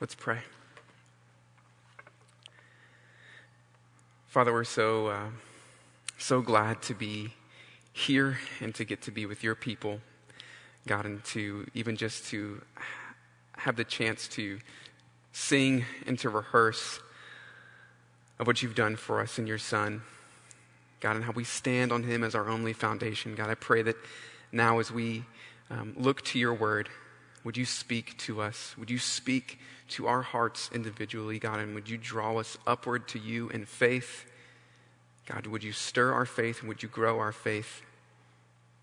Let's pray. Father, we're so, uh, so glad to be here and to get to be with your people, God, and to even just to have the chance to sing and to rehearse of what you've done for us in your Son, God, and how we stand on him as our only foundation. God, I pray that now as we um, look to your word, would you speak to us? Would you speak to our hearts individually, God, and would you draw us upward to you in faith? God, would you stir our faith and would you grow our faith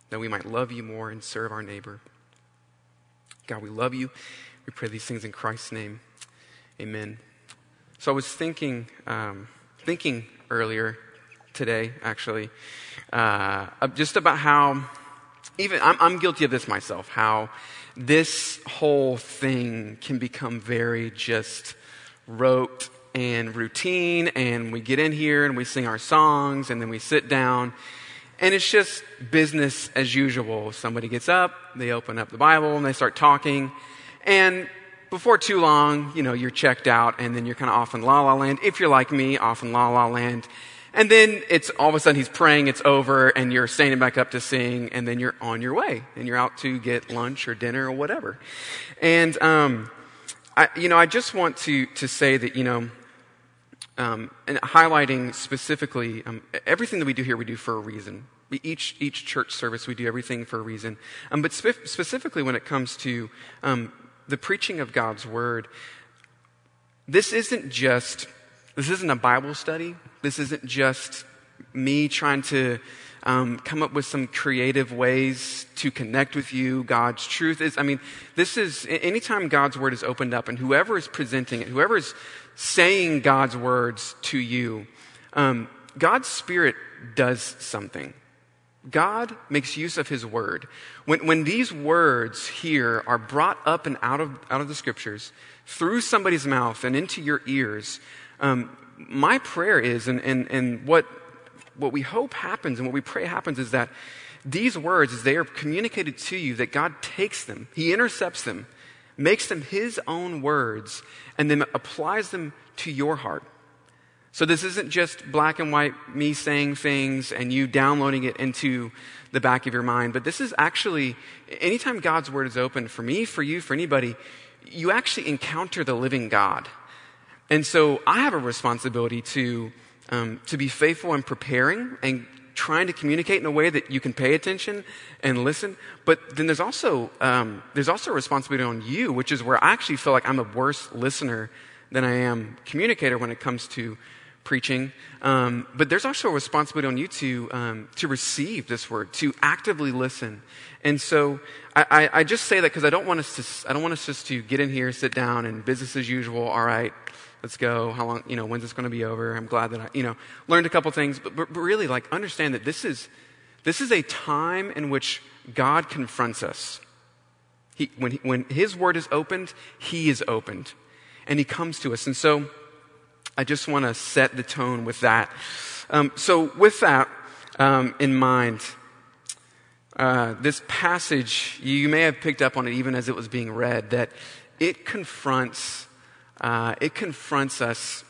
that we might love you more and serve our neighbor? God, we love you. We pray these things in Christ's name. Amen. So I was thinking, um, thinking earlier today, actually, uh, just about how even I'm, I'm guilty of this myself. How this whole thing can become very just rote and routine, and we get in here and we sing our songs, and then we sit down, and it's just business as usual. Somebody gets up, they open up the Bible, and they start talking, and before too long, you know, you're checked out, and then you're kind of off in la la land. If you're like me, off in la la land. And then it's all of a sudden he's praying, it's over, and you're standing back up to sing, and then you're on your way, and you're out to get lunch or dinner or whatever. And, um, I, you know, I just want to, to say that, you know, um, and highlighting specifically um, everything that we do here, we do for a reason. We, each, each church service, we do everything for a reason. Um, but spe- specifically when it comes to um, the preaching of God's word, this isn't just this isn't a Bible study. This isn't just me trying to um, come up with some creative ways to connect with you. God's truth is, I mean, this is, anytime God's word is opened up and whoever is presenting it, whoever is saying God's words to you, um, God's spirit does something. God makes use of his word. When, when these words here are brought up and out of, out of the scriptures through somebody's mouth and into your ears, um, my prayer is, and, and, and what, what we hope happens and what we pray happens is that these words, as they are communicated to you, that God takes them, He intercepts them, makes them His own words, and then applies them to your heart. So this isn't just black and white, me saying things and you downloading it into the back of your mind, but this is actually, anytime God's word is open for me, for you, for anybody, you actually encounter the living God. And so I have a responsibility to, um, to be faithful in preparing and trying to communicate in a way that you can pay attention and listen. But then there's also, um, there's also a responsibility on you, which is where I actually feel like I'm a worse listener than I am communicator when it comes to preaching. Um, but there's also a responsibility on you to, um, to receive this word, to actively listen. And so I, I, I just say that because I don't want us to, I don't want us just to get in here, sit down and business as usual. All right let's go. How long, you know, when's this going to be over? I'm glad that I, you know, learned a couple things, but, but, but really like understand that this is, this is a time in which God confronts us. He, when, he, when His word is opened, He is opened. And He comes to us. And so I just want to set the tone with that. Um, so with that um, in mind, uh, this passage, you may have picked up on it even as it was being read, that it confronts uh, it confronts us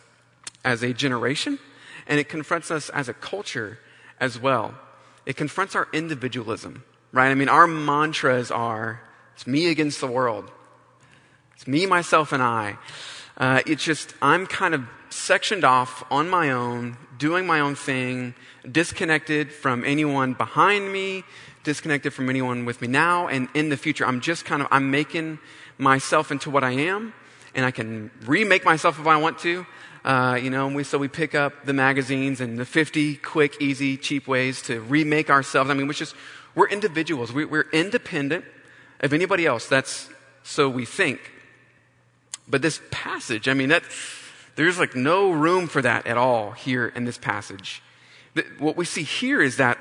as a generation and it confronts us as a culture as well. It confronts our individualism, right? I mean, our mantras are it's me against the world, it's me, myself, and I. Uh, it's just, I'm kind of sectioned off on my own, doing my own thing, disconnected from anyone behind me, disconnected from anyone with me now and in the future. I'm just kind of, I'm making myself into what I am and I can remake myself if I want to. Uh, you know, we, so we pick up the magazines and the 50 quick, easy, cheap ways to remake ourselves. I mean, which is, we're individuals. We, we're independent of anybody else. That's so we think. But this passage, I mean, that, there's like no room for that at all here in this passage. What we see here is that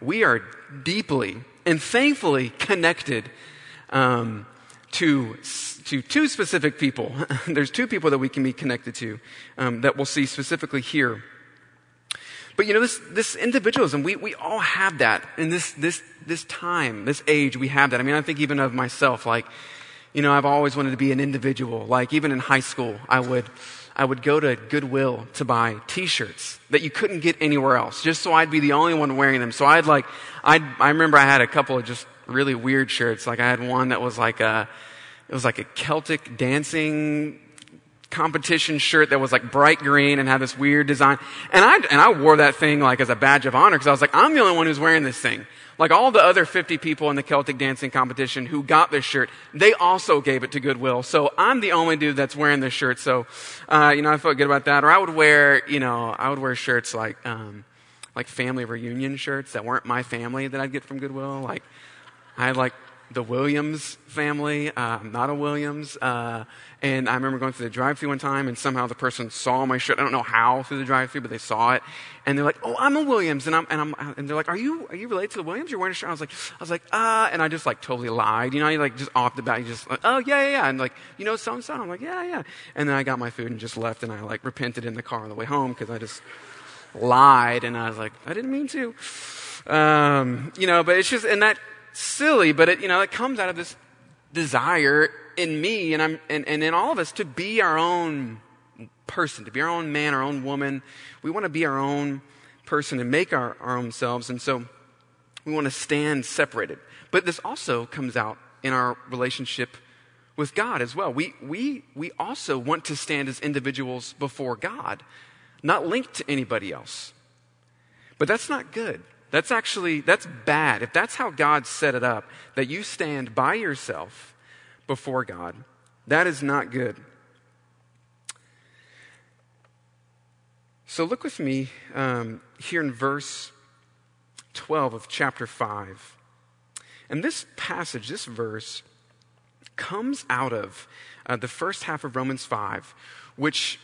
we are deeply and thankfully connected um, to, to two specific people. There's two people that we can be connected to um, that we'll see specifically here. But you know, this, this individualism, we, we all have that in this, this, this time, this age, we have that. I mean, I think even of myself, like, You know, I've always wanted to be an individual. Like even in high school, I would, I would go to Goodwill to buy t-shirts that you couldn't get anywhere else, just so I'd be the only one wearing them. So I'd like, I'd, I remember I had a couple of just really weird shirts. Like I had one that was like a, it was like a Celtic dancing competition shirt that was like bright green and had this weird design. And I, and I wore that thing like as a badge of honor because I was like, I'm the only one who's wearing this thing. Like all the other 50 people in the Celtic dancing competition who got this shirt, they also gave it to Goodwill. So I'm the only dude that's wearing this shirt. So, uh, you know, I felt good about that. Or I would wear, you know, I would wear shirts like, um, like family reunion shirts that weren't my family that I'd get from Goodwill. Like, I had like the Williams family. Uh, I'm not a Williams. Uh, and I remember going through the drive-through one time, and somehow the person saw my shirt. I don't know how through the drive-through, but they saw it, and they're like, "Oh, I'm a Williams," and I'm and I'm and they're like, "Are you are you related to the Williams? You're wearing a shirt?" I was like, "I was like, ah," uh, and I just like totally lied. You know, you like just off the bat, you just like, "Oh yeah, yeah, yeah," and like, you know, so and so. I'm like, "Yeah, yeah," and then I got my food and just left, and I like repented in the car on the way home because I just lied, and I was like, I didn't mean to. Um, you know, but it's just and that silly, but it, you know, it comes out of this desire in me and, I'm, and, and in all of us to be our own person, to be our own man, our own woman. We want to be our own person and make our, our own selves. And so we want to stand separated. But this also comes out in our relationship with God as well. We, we, we also want to stand as individuals before God, not linked to anybody else. But that's not good. That's actually, that's bad. If that's how God set it up, that you stand by yourself before God, that is not good. So look with me um, here in verse 12 of chapter 5. And this passage, this verse, comes out of uh, the first half of Romans 5, which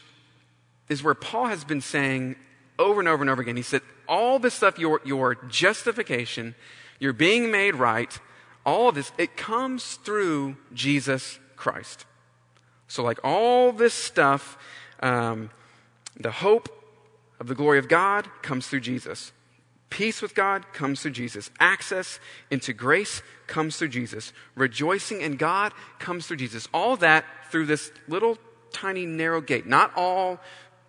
is where Paul has been saying over and over and over again. He said, All this stuff, your, your justification, your being made right, all of this, it comes through Jesus Christ. So, like all this stuff, um, the hope of the glory of God comes through Jesus. Peace with God comes through Jesus. Access into grace comes through Jesus. Rejoicing in God comes through Jesus. All that through this little tiny narrow gate. Not all,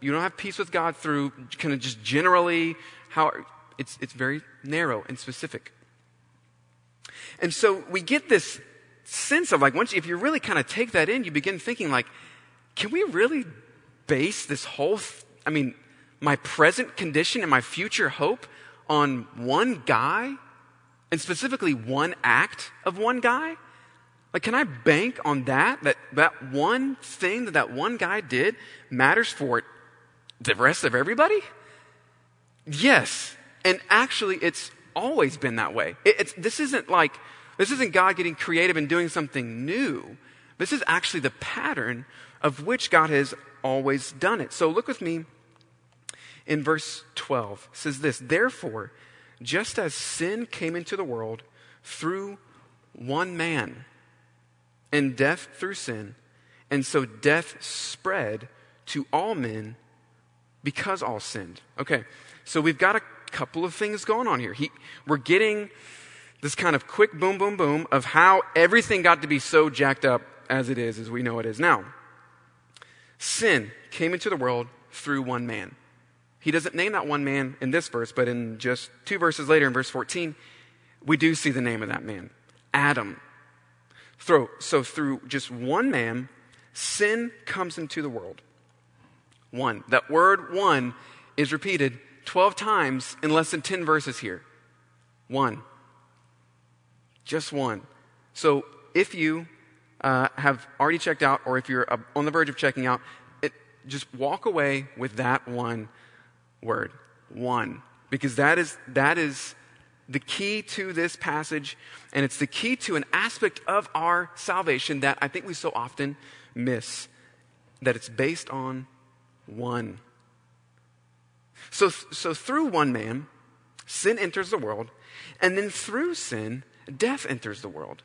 you don't have peace with God through kind of just generally how it's, it's very narrow and specific. And so we get this sense of like, once, if you really kind of take that in, you begin thinking like, can we really base this whole, th- I mean, my present condition and my future hope on one guy and specifically one act of one guy? Like, can I bank on that? That that one thing that that one guy did matters for the rest of everybody? Yes. And actually, it's always been that way. It, this isn't like, this isn't God getting creative and doing something new. This is actually the pattern of which God has always done it. So look with me in verse 12. It says this, Therefore, just as sin came into the world through one man, and death through sin, and so death spread to all men because all sinned. Okay, so we've got a couple of things going on here. He, we're getting this kind of quick boom, boom, boom of how everything got to be so jacked up as it is, as we know it is now. Sin came into the world through one man. He doesn't name that one man in this verse, but in just two verses later, in verse 14, we do see the name of that man Adam. So, through just one man, sin comes into the world. One. That word one is repeated 12 times in less than 10 verses here. One. Just one. So if you uh, have already checked out, or if you're uh, on the verge of checking out, it, just walk away with that one word. One. Because that is, that is the key to this passage, and it's the key to an aspect of our salvation that I think we so often miss. That it's based on one. So, so through one man, sin enters the world, and then through sin, death enters the world.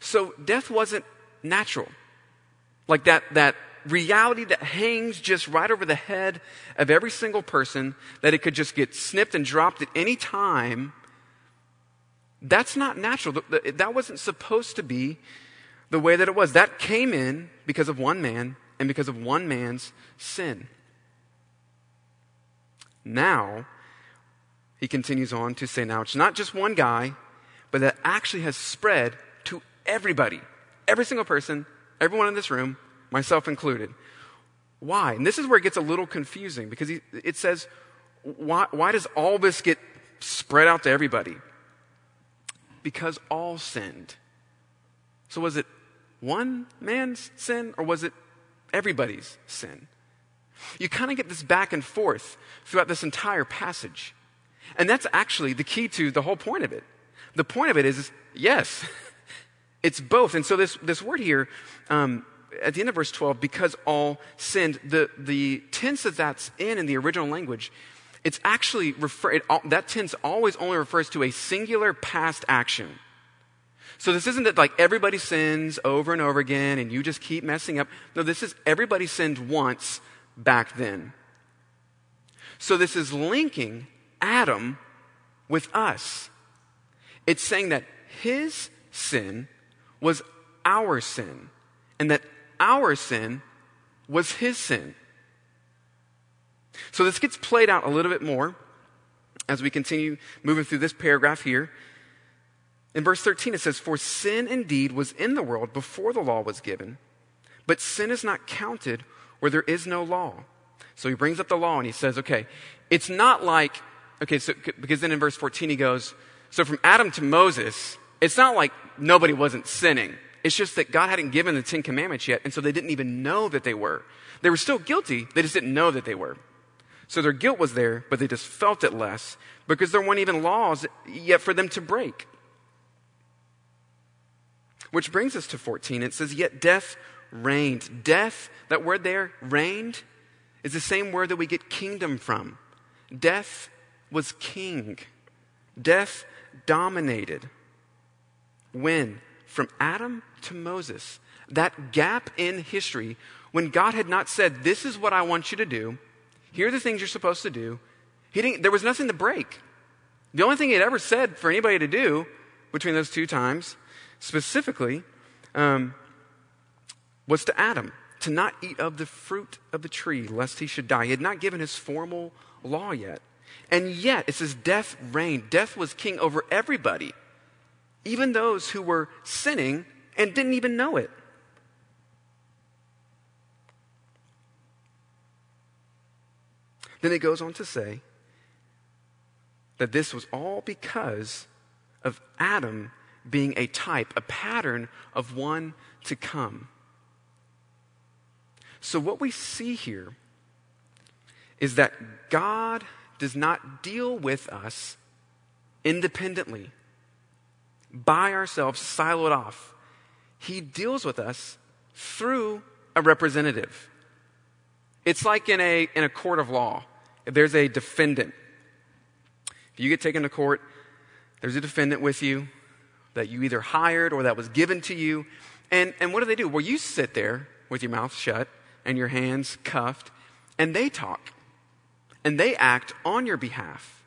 So death wasn't natural. Like that, that reality that hangs just right over the head of every single person, that it could just get snipped and dropped at any time. That's not natural. That wasn't supposed to be the way that it was. That came in because of one man and because of one man's sin. Now, he continues on to say, now it's not just one guy, but that actually has spread to everybody, every single person, everyone in this room, myself included. Why? And this is where it gets a little confusing because he, it says, why, why does all this get spread out to everybody? Because all sinned. So was it one man's sin or was it everybody's sin? You kind of get this back and forth throughout this entire passage. And that's actually the key to the whole point of it. The point of it is, is yes, it's both. And so this, this word here, um, at the end of verse 12, because all sinned, the, the tense that that's in in the original language, it's actually refer, it, that tense always only refers to a singular past action. So this isn't that like everybody sins over and over again and you just keep messing up. No, this is everybody sinned once back then. So this is linking Adam with us. It's saying that his sin was our sin and that our sin was his sin. So this gets played out a little bit more as we continue moving through this paragraph here. In verse 13, it says, For sin indeed was in the world before the law was given, but sin is not counted where there is no law. So he brings up the law and he says, okay, it's not like, okay, so, because then in verse 14 he goes, so from Adam to Moses, it's not like nobody wasn't sinning. It's just that God hadn't given the Ten Commandments yet, and so they didn't even know that they were. They were still guilty, they just didn't know that they were. So their guilt was there, but they just felt it less because there weren't even laws yet for them to break. Which brings us to 14. It says, Yet death reigned. Death, that word there, reigned, is the same word that we get kingdom from. Death was king. Death dominated. When? From Adam to Moses. That gap in history when God had not said, This is what I want you to do. Here are the things you're supposed to do. There was nothing to break. The only thing he had ever said for anybody to do between those two times, specifically, um, was to Adam to not eat of the fruit of the tree, lest he should die. He had not given his formal law yet. And yet, it says death reigned. Death was king over everybody, even those who were sinning and didn't even know it. Then it goes on to say that this was all because of Adam being a type, a pattern of one to come. So, what we see here is that God does not deal with us independently, by ourselves, siloed off. He deals with us through a representative. It's like in a, in a court of law. If there's a defendant, if you get taken to court, there's a defendant with you that you either hired or that was given to you. And, and what do they do? Well, you sit there with your mouth shut and your hands cuffed, and they talk and they act on your behalf.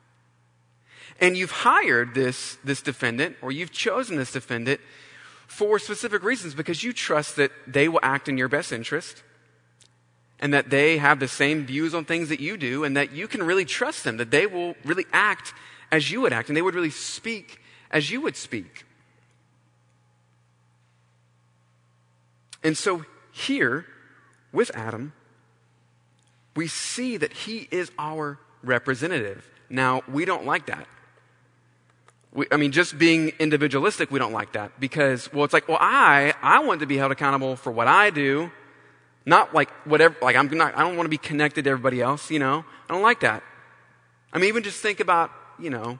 And you've hired this, this defendant, or you've chosen this defendant for specific reasons because you trust that they will act in your best interest and that they have the same views on things that you do and that you can really trust them, that they will really act as you would act and they would really speak as you would speak. And so here, with Adam, we see that he is our representative. Now, we don't like that. We, I mean, just being individualistic, we don't like that because, well, it's like, well, I, I want to be held accountable for what I do, not like whatever, like I'm not, I don't want to be connected to everybody else, you know? I don't like that. I mean, even just think about, you know,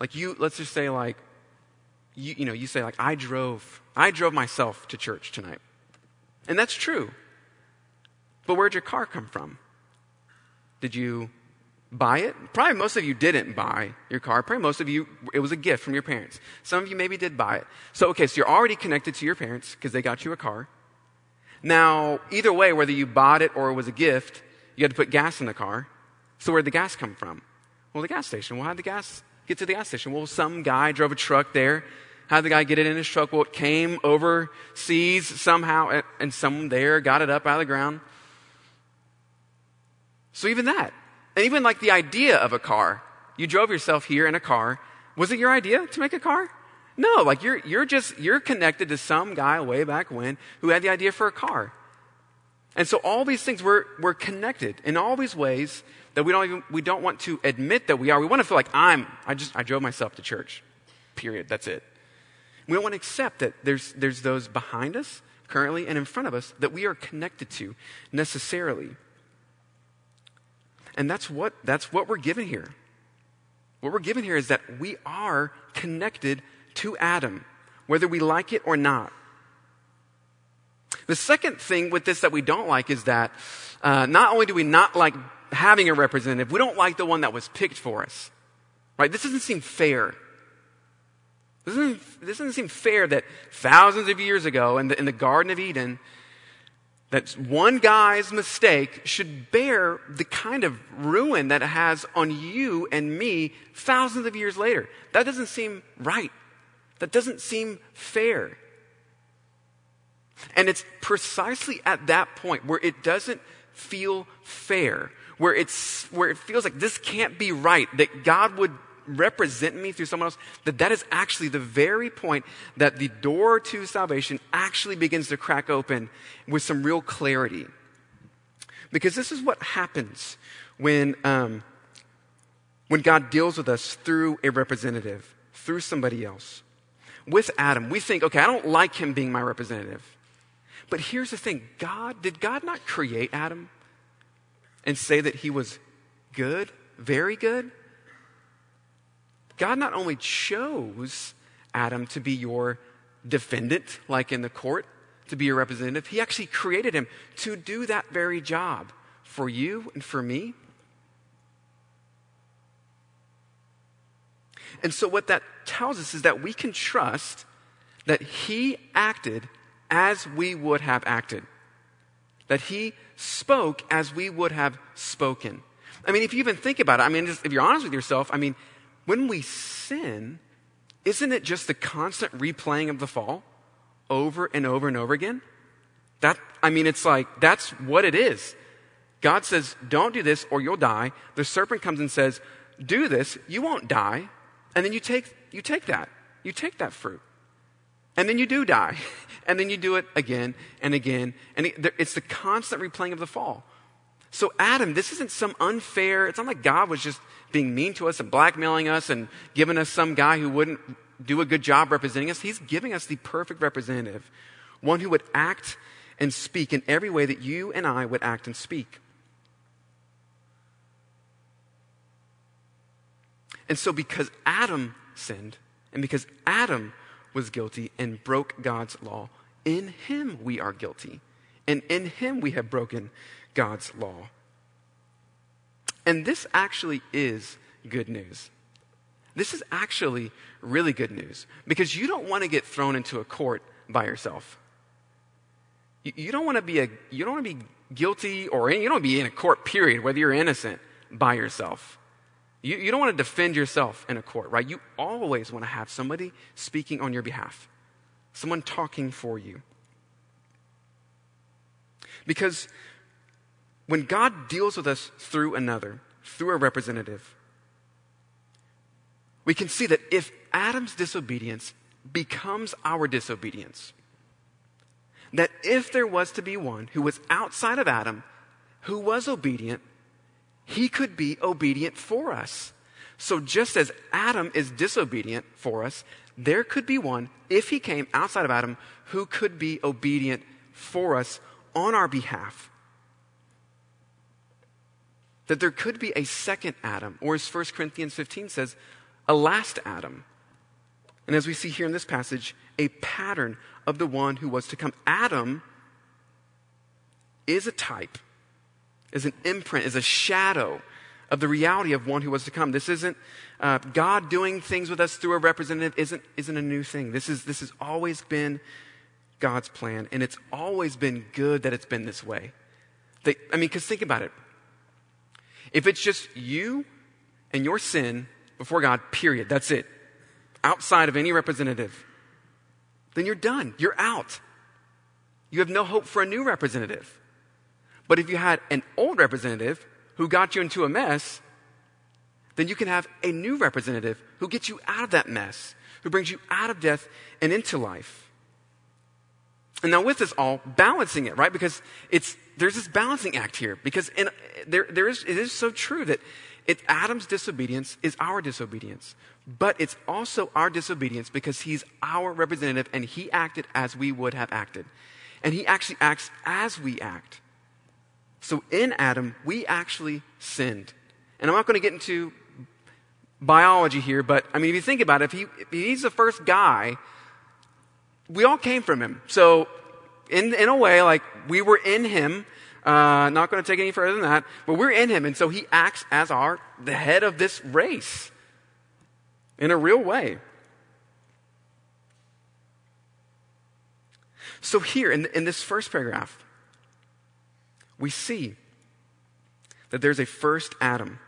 like you, let's just say like, you, you know, you say like, I drove, I drove myself to church tonight. And that's true. But where'd your car come from? Did you buy it? Probably most of you didn't buy your car. Probably most of you, it was a gift from your parents. Some of you maybe did buy it. So, okay, so you're already connected to your parents because they got you a car. Now, either way, whether you bought it or it was a gift, you had to put gas in the car. So where'd the gas come from? Well, the gas station. Well, how'd the gas get to the gas station? Well, some guy drove a truck there How'd the guy get it in his truck? Well, it came overseas somehow, and someone there got it up out of the ground. So even that, and even like the idea of a car, you drove yourself here in a car. Was it your idea to make a car? No, like you're, you're just, you're connected to some guy way back when who had the idea for a car. And so all these things, we're, we're connected in all these ways that we don't even, we don't want to admit that we are. We want to feel like I'm, I just, I drove myself to church. Period. That's it. We don't want to accept that there's, there's those behind us currently and in front of us that we are connected to necessarily. And that's what, that's what we're given here. What we're given here is that we are connected to Adam, whether we like it or not. The second thing with this that we don't like is that uh, not only do we not like having a representative, we don't like the one that was picked for us. Right? This doesn't seem fair. This doesn't, this doesn't seem fair that thousands of years ago in the, in the Garden of Eden, that one guy's mistake should bear the kind of ruin that it has on you and me thousands of years later. That doesn't seem right. That doesn't seem fair. And it's precisely at that point where it doesn't feel fair, where, it's, where it feels like this can't be right, that God would represent me through someone else, that that is actually the very point that the door to salvation actually begins to crack open with some real clarity. Because this is what happens when, um, when God deals with us through a representative, through somebody else. With Adam, we think, okay, I don't like him being my representative. But here's the thing God, did God not create Adam and say that he was good, very good? God not only chose Adam to be your defendant, like in the court, to be your representative, he actually created him to do that very job for you and for me. And so, what that tells us is that we can trust that he acted as we would have acted, that he spoke as we would have spoken. I mean, if you even think about it, I mean, just, if you're honest with yourself, I mean, when we sin, isn't it just the constant replaying of the fall over and over and over again? That, I mean, it's like, that's what it is. God says, don't do this or you'll die. The serpent comes and says, do this, you won't die. And then you take, you take that. You take that fruit. And then you do die. And then you do it again and again. And it's the constant replaying of the fall. So, Adam, this isn't some unfair, it's not like God was just being mean to us and blackmailing us and giving us some guy who wouldn't do a good job representing us. He's giving us the perfect representative, one who would act and speak in every way that you and I would act and speak. And so, because Adam sinned, and because Adam was guilty and broke God's law. In him we are guilty, and in him we have broken God's law. And this actually is good news. This is actually really good news because you don't want to get thrown into a court by yourself. You, don't want to be a you don't want to be guilty or in, you don't want to be in a court period whether you're innocent by yourself. You, you don't want to defend yourself in a court, right? You always want to have somebody speaking on your behalf, someone talking for you. Because when God deals with us through another, through a representative, we can see that if Adam's disobedience becomes our disobedience, that if there was to be one who was outside of Adam, who was obedient, he could be obedient for us. So just as Adam is disobedient for us, there could be one, if he came outside of Adam, who could be obedient for us on our behalf. That there could be a second Adam, or as 1 Corinthians 15 says, a last Adam. And as we see here in this passage, a pattern of the one who was to come. Adam is a type is an imprint, is a shadow of the reality of one who was to come. This isn't uh, God doing things with us through a representative isn't, isn't a new thing. This, is, this has always been God's plan, and it's always been good that it's been this way. They, I mean, because think about it. If it's just you and your sin before God, period, that's it. Outside of any representative, then you're done. You're out. You have no hope for a new representative. But if you had an old representative who got you into a mess, then you can have a new representative who gets you out of that mess, who brings you out of death and into life. And now with this all, balancing it, right? Because it's, there's this balancing act here. Because in, there, there is, it is so true that it, Adam's disobedience is our disobedience. But it's also our disobedience because he's our representative and he acted as we would have acted. And he actually acts as we act. So in Adam, we actually sinned. And I'm not going to get into biology here, but I mean, if you think about it, if, he, if he's the first guy, we all came from him. So in, in a way, like we were in him. Uh, not going to take any further than that, but we're in him, and so he acts as our the head of this race in a real way. So here in, in this first paragraph, we see that there's a first Adam.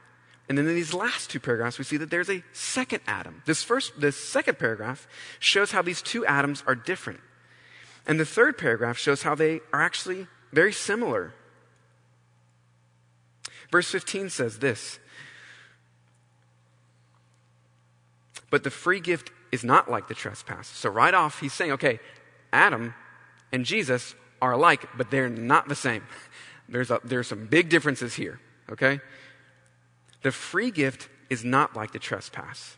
And then in these last two paragraphs, we see that there's a second Adam. This first, this second paragraph shows how these two Adams are different. And the third paragraph shows how they are actually very similar. Verse 15 says this But the free gift is not like the trespass. So, right off, he's saying, okay, Adam and Jesus are alike, but they're not the same. There's, a, there's some big differences here, okay? The free gift is not like the trespass.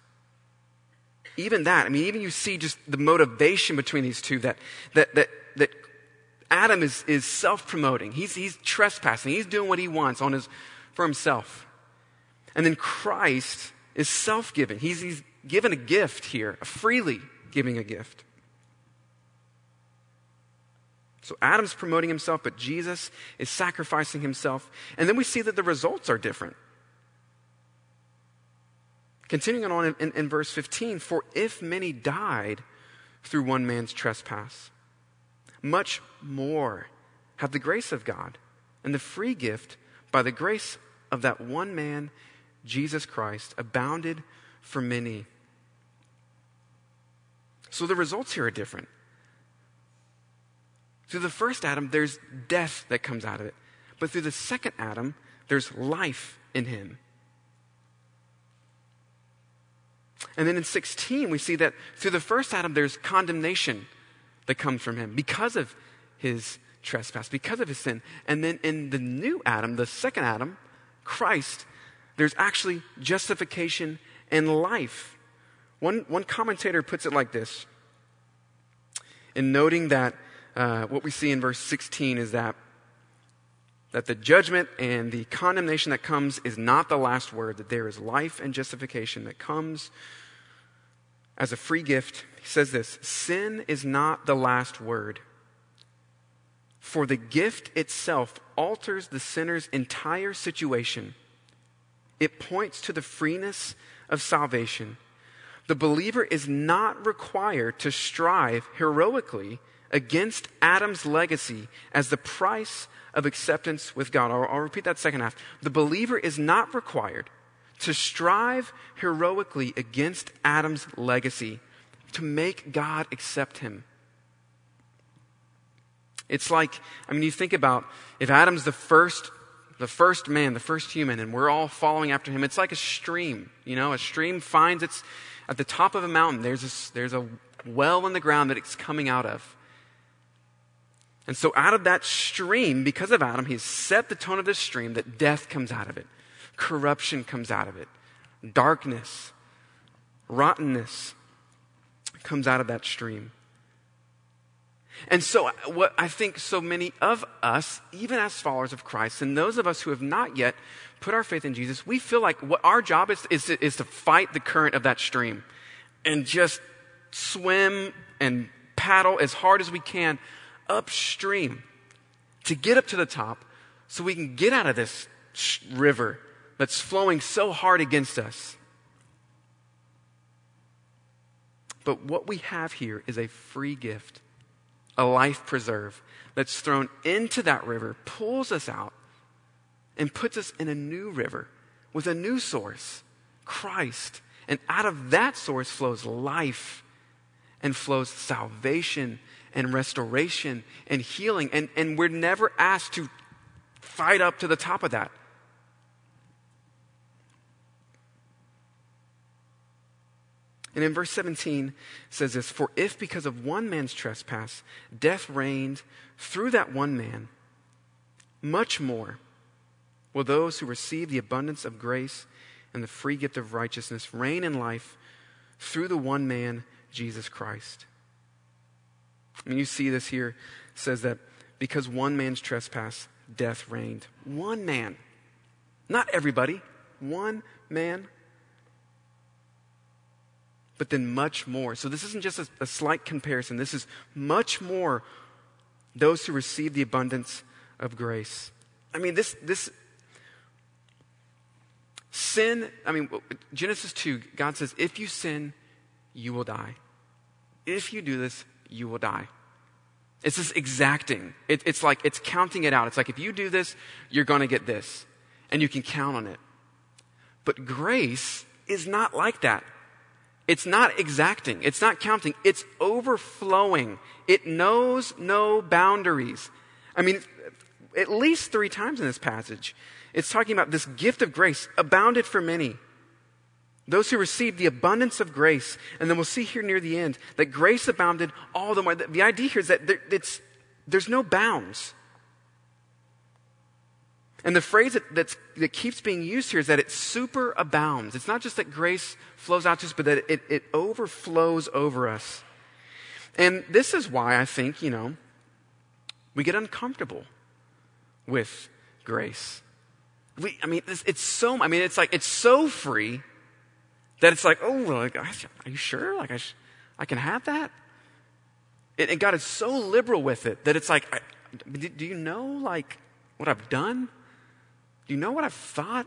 Even that, I mean, even you see just the motivation between these two that, that, that, that Adam is, is self promoting. He's, he's trespassing. He's doing what he wants on his, for himself. And then Christ is self giving. He's, he's given a gift here, freely giving a gift. So Adam's promoting himself, but Jesus is sacrificing himself. And then we see that the results are different. Continuing on in, in, in, verse 15, for if many died through one man's trespass, much more have the grace of God and the free gift by the grace of that one man, Jesus Christ, abounded for many. So the results here are different. Through the first Adam, there's death that comes out of it. But through the second Adam, there's life in him. And then in 16, we see that through the first Adam, there's condemnation that comes from him because of his trespass, because of his sin. And then in the new Adam, the second Adam, Christ, there's actually justification and life. One, one commentator puts it like this in noting that uh, what we see in verse 16 is that that the judgment and the condemnation that comes is not the last word, that there is life and justification that comes as a free gift. He says this Sin is not the last word, for the gift itself alters the sinner's entire situation. It points to the freeness of salvation. The believer is not required to strive heroically against Adam's legacy as the price of acceptance with God. I'll, I'll, repeat that second half. The believer is not required to strive heroically against Adam's legacy to make God accept him. It's like, I mean, you think about if Adam's the first, the first man, the first human, and we're all following after him, it's like a stream. You know, a stream finds its, at the top of a mountain, there's a, there's a well in the ground that it's coming out of. And so, out of that stream, because of Adam, he's set the tone of this stream that death comes out of it, corruption comes out of it, darkness, rottenness comes out of that stream. And so, uh, what I think so many of us, even as followers of Christ, and those of us who have not yet put our faith in Jesus, we feel like what our job is, is, is to fight the current of that stream and just swim and paddle as hard as we can upstream to get up to the top so we can get out of this river that's flowing so hard against us. But what we have here is a free gift, a life preserve that's thrown into that river, pulls us out, and puts us in a new river with a new source, Christ. And out of that source flows life and flows salvation and restoration and healing. And, and we're never asked to fight up to the top of that. And in verse 17 says this For if because of one man's trespass death reigned through that one man, much more will those who receive the abundance of grace and the free gift of righteousness reign in life through the one man, Jesus Christ. I mean, you see this here. It says that because one man's trespass, death reigned. One man. Not everybody. One man. But then much more. So this isn't just a, a slight comparison. This is much more those who receive the abundance of grace. I mean, this, this sin, I mean, Genesis 2, God says, if you sin, you will die. If you do this, you will die. It's this exacting. It, it's like, it's counting it out. It's like, if you do this, you're going to get this. And you can count on it. But grace is not like that. It's not exacting. It's not counting. It's overflowing. It knows no boundaries. I mean, at least three times in this passage, it's talking about this gift of grace abounded for many. Those who received the abundance of grace. And then we'll see here near the end that grace abounded all the more. The idea here is that there, there's no bounds. And the phrase that, that keeps being used here is that it super abounds. It's not just that grace flows out to us, but that it, it overflows over us. And this is why I think, you know, we get uncomfortable with grace. We, I mean, it's, it's so, I mean, it's like, it's so free that it's like, oh, like, are you sure? Like, I, I can have that? It, and God is so liberal with it that it's like, I, do you know, like, what I've done? Do you know what I've thought?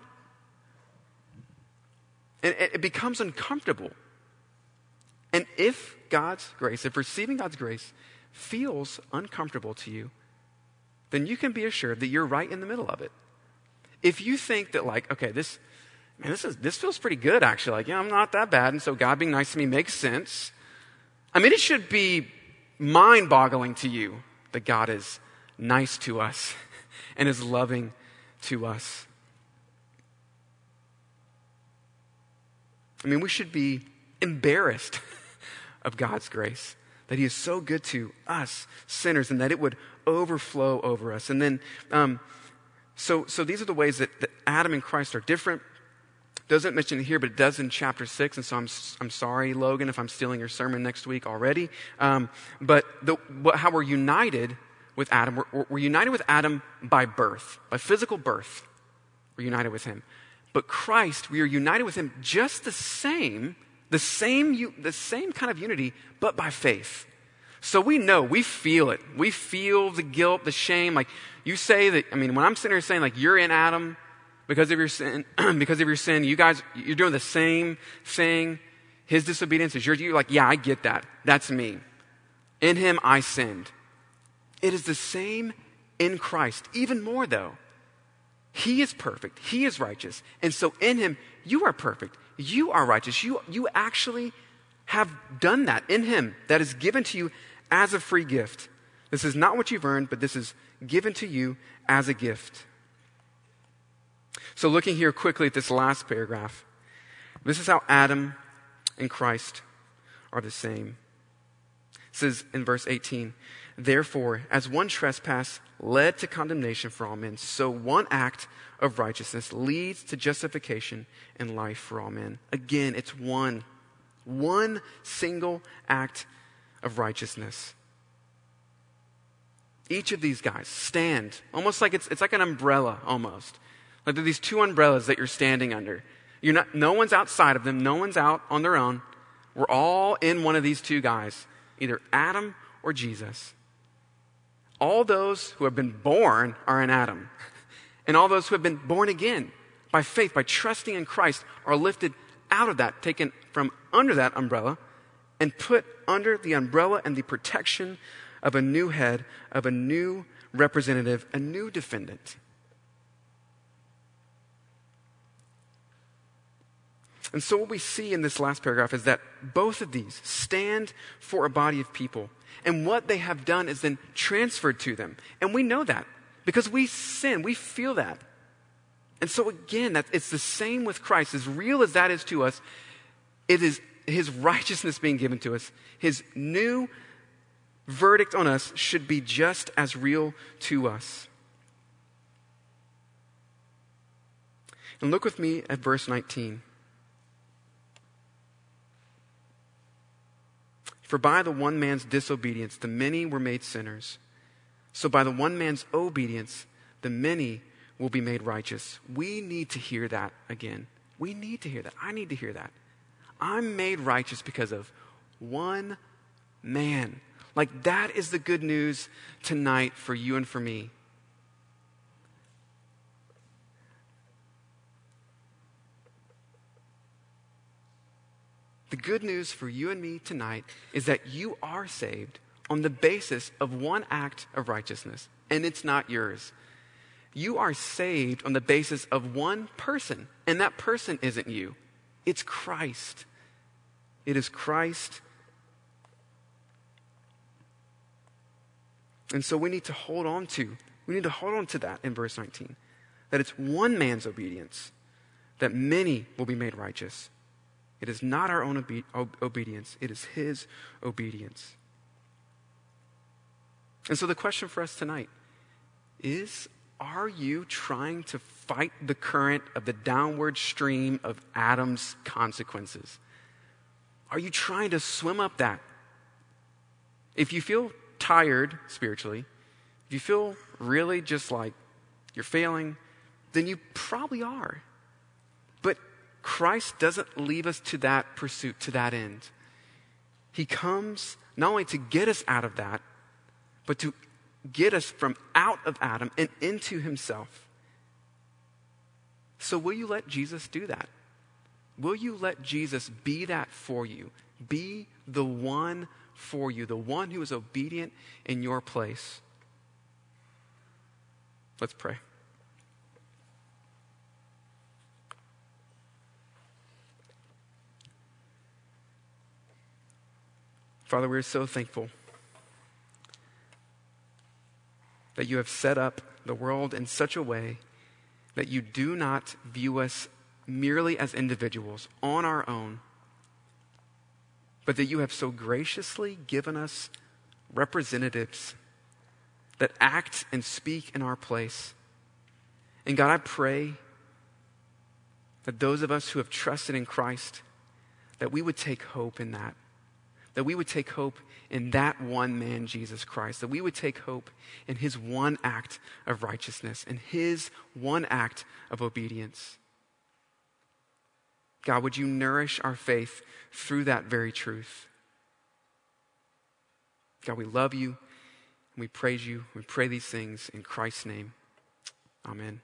And it, it becomes uncomfortable. And if God's grace, if receiving God's grace feels uncomfortable to you, then you can be assured that you're right in the middle of it. If you think that, like, okay, this, man, this, is, this feels pretty good, actually. Like, yeah, I'm not that bad. And so God being nice to me makes sense. I mean, it should be mind boggling to you that God is nice to us and is loving to us. I mean, we should be embarrassed of God's grace, that He is so good to us sinners, and that it would overflow over us. And then, um, so, so these are the ways that, that Adam and Christ are different doesn't mention it here, but it does in chapter 6. And so I'm, I'm sorry, Logan, if I'm stealing your sermon next week already. Um, but the, how we're united with Adam, we're, we're united with Adam by birth, by physical birth. We're united with him. But Christ, we are united with him just the same, the same, the same kind of unity, but by faith. So we know, we feel it. We feel the guilt, the shame. Like you say that, I mean, when I'm sitting here saying, like, you're in Adam, because of your sin, because of your sin, you guys, you're doing the same thing. His disobedience is yours. You're like, yeah, I get that. That's me. In him, I sinned. It is the same in Christ. Even more, though. He is perfect. He is righteous. And so in him, you are perfect. You are righteous. You, you actually have done that in him. That is given to you as a free gift. This is not what you've earned, but this is given to you as a gift. So, looking here quickly at this last paragraph, this is how Adam and Christ are the same. It says in verse 18, Therefore, as one trespass led to condemnation for all men, so one act of righteousness leads to justification and life for all men. Again, it's one, one single act of righteousness. Each of these guys stand almost like it's, it's like an umbrella, almost. Like these two umbrellas that you're standing under. You're not, no one's outside of them, no one's out on their own. We're all in one of these two guys, either Adam or Jesus. All those who have been born are in Adam. And all those who have been born again by faith, by trusting in Christ, are lifted out of that, taken from under that umbrella, and put under the umbrella and the protection of a new head, of a new representative, a new defendant. And so, what we see in this last paragraph is that both of these stand for a body of people. And what they have done is then transferred to them. And we know that because we sin, we feel that. And so, again, that, it's the same with Christ. As real as that is to us, it is his righteousness being given to us. His new verdict on us should be just as real to us. And look with me at verse 19. For by the one man's disobedience, the many were made sinners. So by the one man's obedience, the many will be made righteous. We need to hear that again. We need to hear that. I need to hear that. I'm made righteous because of one man. Like, that is the good news tonight for you and for me. The good news for you and me tonight is that you are saved on the basis of one act of righteousness, and it's not yours. You are saved on the basis of one person, and that person isn't you. It's Christ. It is Christ. And so we need to hold on to, we need to hold on to that in verse 19. That it's one man's obedience that many will be made righteous. It is not our own obe- obedience, it is His obedience. And so the question for us tonight is Are you trying to fight the current of the downward stream of Adam's consequences? Are you trying to swim up that? If you feel tired spiritually, if you feel really just like you're failing, then you probably are. Christ doesn't leave us to that pursuit, to that end. He comes not only to get us out of that, but to get us from out of Adam and into himself. So, will you let Jesus do that? Will you let Jesus be that for you? Be the one for you, the one who is obedient in your place. Let's pray. Father, we're so thankful that you have set up the world in such a way that you do not view us merely as individuals on our own, but that you have so graciously given us representatives that act and speak in our place. And God, I pray that those of us who have trusted in Christ, that we would take hope in that that we would take hope in that one man, Jesus Christ, that we would take hope in his one act of righteousness and his one act of obedience. God, would you nourish our faith through that very truth? God, we love you and we praise you. We pray these things in Christ's name. Amen.